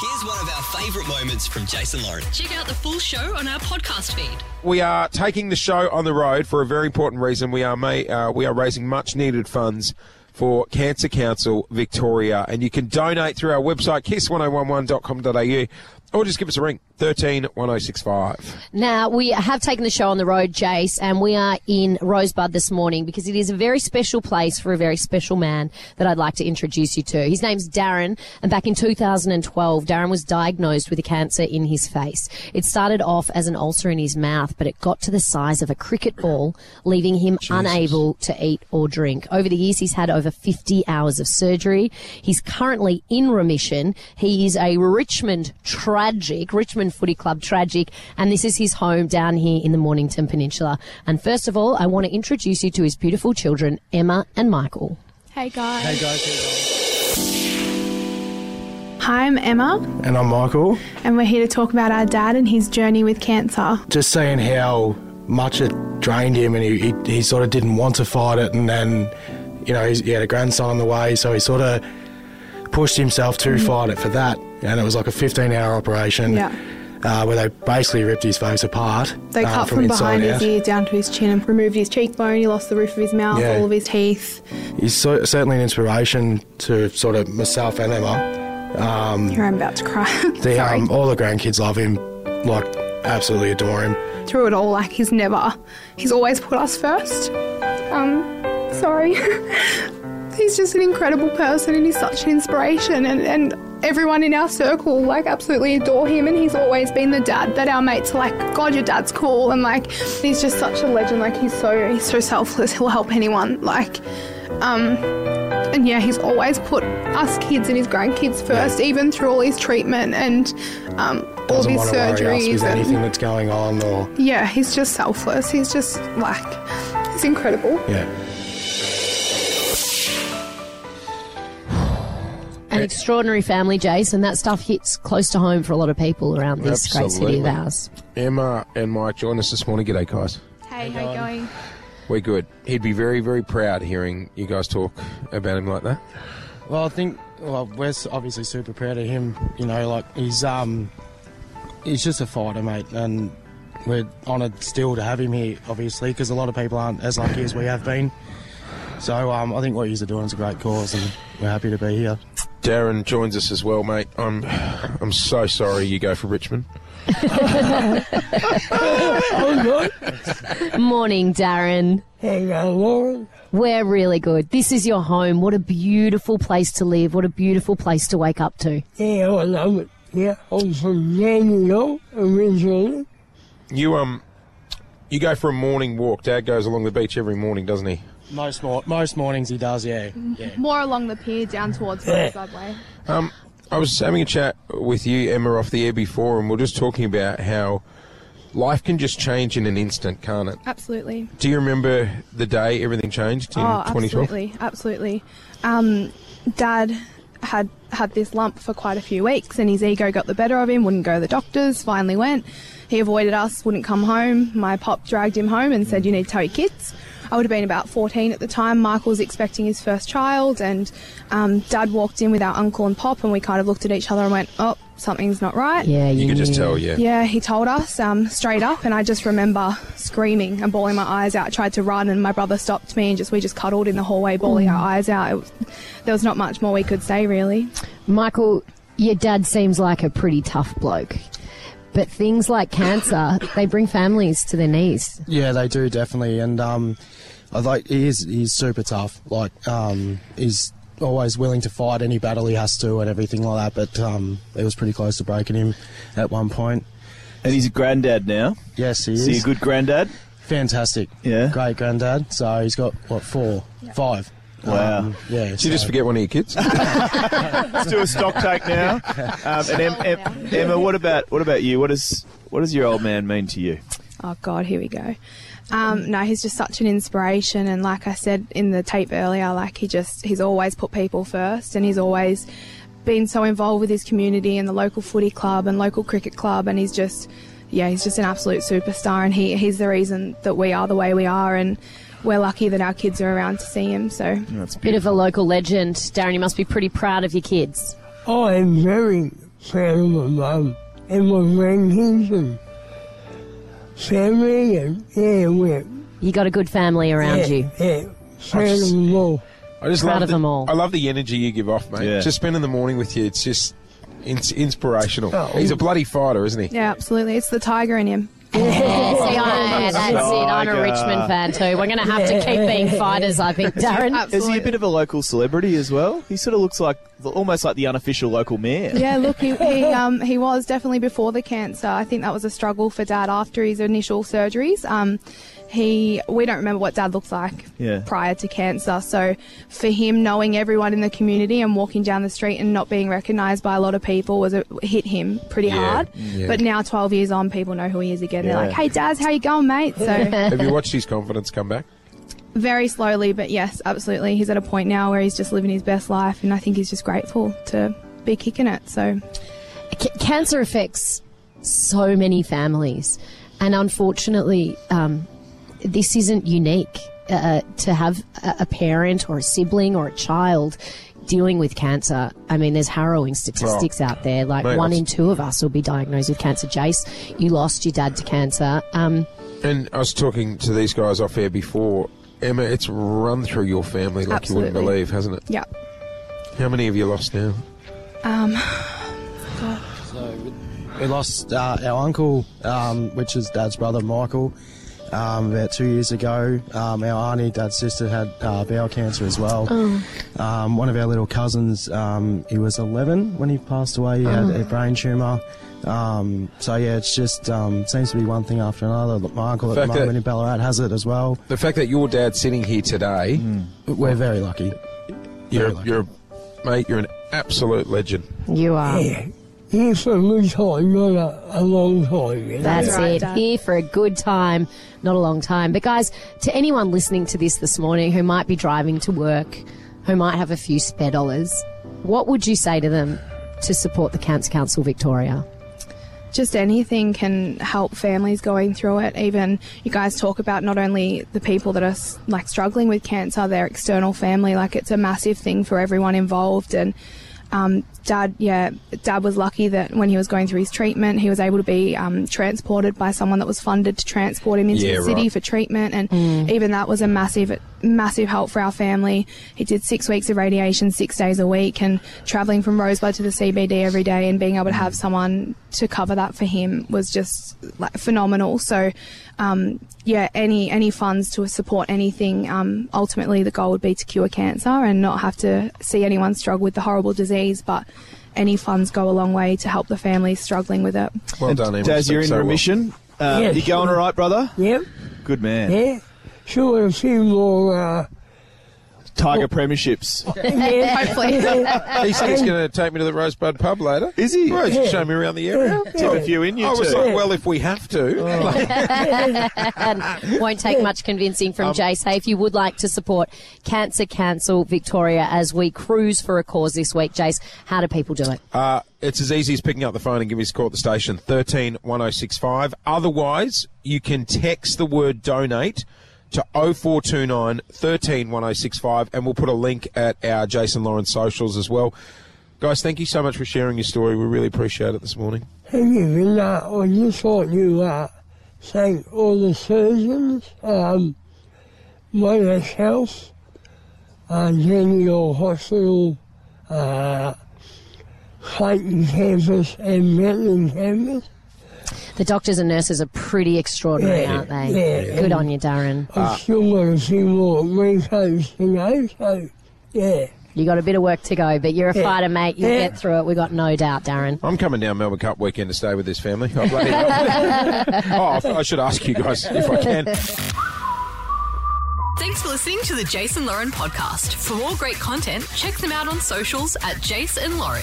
Here's one of our favourite moments from Jason Lauren. Check out the full show on our podcast feed. We are taking the show on the road for a very important reason. We are ma- uh, we are raising much needed funds for Cancer Council Victoria, and you can donate through our website kiis1011.com.au or just give us a ring 13 1065. Now, we have taken the show on the road, Jace, and we are in Rosebud this morning because it is a very special place for a very special man that I'd like to introduce you to. His name's Darren, and back in 2012, Darren was diagnosed with a cancer in his face. It started off as an ulcer in his mouth, but it got to the size of a cricket ball, leaving him unable to eat or drink. Over the years, he's had over 50 hours of surgery. He's currently in remission. He is a Richmond tragic, Richmond Footy Club tragic, and this is his home down here in the Mornington Peninsula. And first of all, I want to introduce you to his beautiful children, Emma and Michael. Hey guys. Hey guys, Hi, I'm Emma, and I'm Michael. and we're here to talk about our dad and his journey with cancer. Just seeing how much it drained him, and he, he, he sort of didn't want to fight it, and then, you know, he's, he had a grandson on the way, so he sort of pushed himself to fight it for that, and it was like a 15-hour operation. Yeah. Uh, where they basically ripped his face apart. They uh, cut from, inside behind his out. ear down to his chin and removed his cheekbone. He lost the roof of his mouth, Yeah. all of his teeth. He's so, certainly an inspiration to sort of myself and Emma. Um, Here I'm about to cry. the, um, all the grandkids love him, like absolutely adore him. Through it all, like he's never, he's always put us first. Um, sorry. he's just an incredible person and he's such an inspiration and, and everyone in our circle like absolutely adore him and he's always been the dad that our mates are like god your dad's cool. And like he's just such a legend. Like he's so he's so selfless. He'll help anyone. Like um and yeah he's always put us kids and his grandkids first even through all his treatment and um all of Doesn't his want to worry us surgeries and anything that's going on, or yeah he's just selfless. He's just like he's incredible. Yeah. Extraordinary family, Jason. that stuff hits close to home for a lot of people around this great city of ours. Emma and Mike join us this morning. G'day, guys. hey how you going We're good. He'd be very, very proud hearing you guys talk about him like that. Well, I think well, we're obviously super proud of him. You know, like he's um, he's just a fighter, mate, and we're honoured still to have him here, obviously, because a lot of people aren't as lucky as we have been. So um, I think what you're doing is a great cause, and we're happy to be here. Darren joins us as well, mate. I'm, I'm so sorry you go for Richmond. oh, Morning, Darren. Hello. We're really good. This is your home. What a beautiful place to live. What a beautiful place to wake up to. Yeah, I love it. Yeah, I'm from Daniel originally. You um, you go for a morning walk. Dad goes along the beach every morning, doesn't he? Most mor- most mornings he does, yeah. yeah. more along the pier down towards the subway Um, I was having a chat with you, Emma, off the air before, and we are just talking about how life can just change in an instant, can't it? absolutely Do you remember the day everything changed in Oh, 2012? absolutely, absolutely. Um, Dad had had this lump for quite a few weeks, and his ego got the better of him. Wouldn't go to the doctors. Finally went. He avoided us. Wouldn't come home. My pop dragged him home and said, "You need to tell your kids." I would have been about 14 at the time. Michael was expecting his first child, and um, Dad walked in with our uncle and pop, and we kind of looked at each other and went, "Oh, something's not right." Yeah, You could just knew. tell, yeah. Yeah, he told us um, straight up, and I just remember screaming and bawling my eyes out. I tried to run, and my brother stopped me, and just we just cuddled in the hallway, bawling our eyes out. It was, there was not much more we could say, really. Michael, your dad seems like a pretty tough bloke. But things like cancer, they bring families to their knees. Yeah, they do definitely, and um, I like he is he's super tough. Like um, he's always willing to fight any battle he has to and everything like that. But um, it was pretty close to breaking him at one point. And he's a granddad now. Yes, he Is Is he a good granddad? Fantastic. Yeah. Great granddad. So he's got what four, five. Wow. Um, yeah. Did you just forget one of your kids? Let's do a stock take now. Um, and em, em, Emma, what about what about you? What does what does your old man mean to you? Oh God, here we go. Um, no, he's just such an inspiration, and like I said in the tape earlier, like he just he's always put people first, and he's always been so involved with his community and the local footy club and local cricket club, and he's just yeah, he's just an absolute superstar, and he he's the reason that we are the way we are, and we're lucky that our kids are around to see him. So that's Bit of a local legend. Darren, you must be pretty proud of your kids. Oh, I am very family, my mum, and my grandkids and family, and yeah, we're You got a good family around yeah, you. yeah, proud of them all. I just Proud love of the, them all. I love the energy you give off, mate. Yeah. Just spending the morning with you, it's just ins- inspirational. Oh. He's a bloody fighter, isn't he? Yeah, absolutely. It's the tiger in him. Yeah, see, I, that's it. I'm a Richmond fan too. We're going to have to keep being fighters, I think, Darren. Is he a bit of a local celebrity as well? He sort of looks like almost like the unofficial local mayor. Yeah, look, he, he um he was definitely before the cancer. I think that was a struggle for Dad after his initial surgeries. Um, he we don't remember what Dad looked like Yeah. prior to cancer. So for him, knowing everyone in the community and walking down the street and not being recognised by a lot of people was a, hit him pretty Yeah, hard. yeah. But now, 12 years on, people know who he is again. They're like, "Hey, Daz, how you going, mate?" So Have you watched his confidence come back? very slowly, but yes, absolutely. He's at a point now where he's just living his best life, and I think he's just grateful to be kicking it. So. C- cancer affects so many families, and unfortunately, um, this isn't unique. Uh, to have a, a parent or a sibling or a child dealing with cancer, I mean, there's harrowing statistics out there. Like Mate, one I've- in two of us will be diagnosed with cancer. Jace, you lost your dad to cancer. Um, And I was talking to these guys off air before. Emma, it's run through your family like you wouldn't believe, hasn't it? Yeah. How many have you lost now? Um, So we lost uh, our uncle, um, which is Dad's brother, Michael, um, about two years ago. Um, our auntie, Dad's sister, had uh, bowel cancer as well. Um, one of our little cousins, um, he was 11 when he passed away. He had a brain tumour. Um, so yeah, it's just um, seems to be one thing after another. My uncle at the Fact that- moment in Ballarat has it as well. The fact that your dad's sitting here today, We're very lucky. you're, lucky. you're, mate, you're an absolute legend. you are. Yeah, here for a good time, not a, a long time. You know? That's That's right, it. Dad. Here for a good time, not a long time. But guys, to anyone listening to this this morning who might be driving to work, who might have a few spare dollars, what would you say to them to support the Cancer Council Victoria? just anything can help families going through it. Even you guys talk about not only the people that are like struggling with cancer, their external family. Like it's a massive thing for everyone involved. And um, Dad, yeah, Dad was lucky that when he was going through his treatment, he was able to be um, transported by someone that was funded to transport him into Yeah, the city right. for treatment. And even that was a massive, massive help for our family. He did six weeks of radiation, six days a week, and traveling from Rosebud to the CBD every day and being able to have someone to cover that for him was just like phenomenal. So, um, yeah, any any funds to support anything. Um, ultimately, the goal would be to cure cancer and not have to see anyone struggle with the horrible disease, but. Any funds go a long way to help the families struggling with it. Well done, Emma. Daz, you're in So well. remission. Uh, Yes. You going all right, brother? Yep, Good man. yeah. Sure, a few more, uh, Tiger premierships. yeah. Hopefully. He said he's going to take me to the Rosebud pub later. Is he? Well, he's show me around the area. Tip a few in you I was too. like, well, if we have to. and won't take much convincing from Jace. Hey, if you would like to support Cancer Council Victoria as we cruise for a cause this week, Jace, how do people do it? Uh, it's as easy as picking up the phone and giving us a call at the station, 13 1065. Otherwise, you can text the word donate to 0429 13 1065 and we'll put a link at our Jason Lauren's socials as well. Guys, thank you so much for sharing your story. We really appreciate it this morning. Thank you. And I just want to uh, thank all the surgeons, um, Monash Health, uh, General Hospital, uh, Clayton campus and Bentleigh campus. The doctors and nurses are pretty extraordinary, Yeah, aren't they? yeah. Good on you, Darren. I've still got a few more recoats to go, so yeah. You got a bit of work to go, but you're a Yeah. fighter, mate. You'll Yeah. get through it. We got no doubt, Darren. I'm coming down Melbourne Cup weekend to stay with this family. Oh, bloody hell. oh, I should ask you guys if I can. Thanks for listening to the Jason Lauren podcast. For more great content, check them out on socials at Jason Lauren.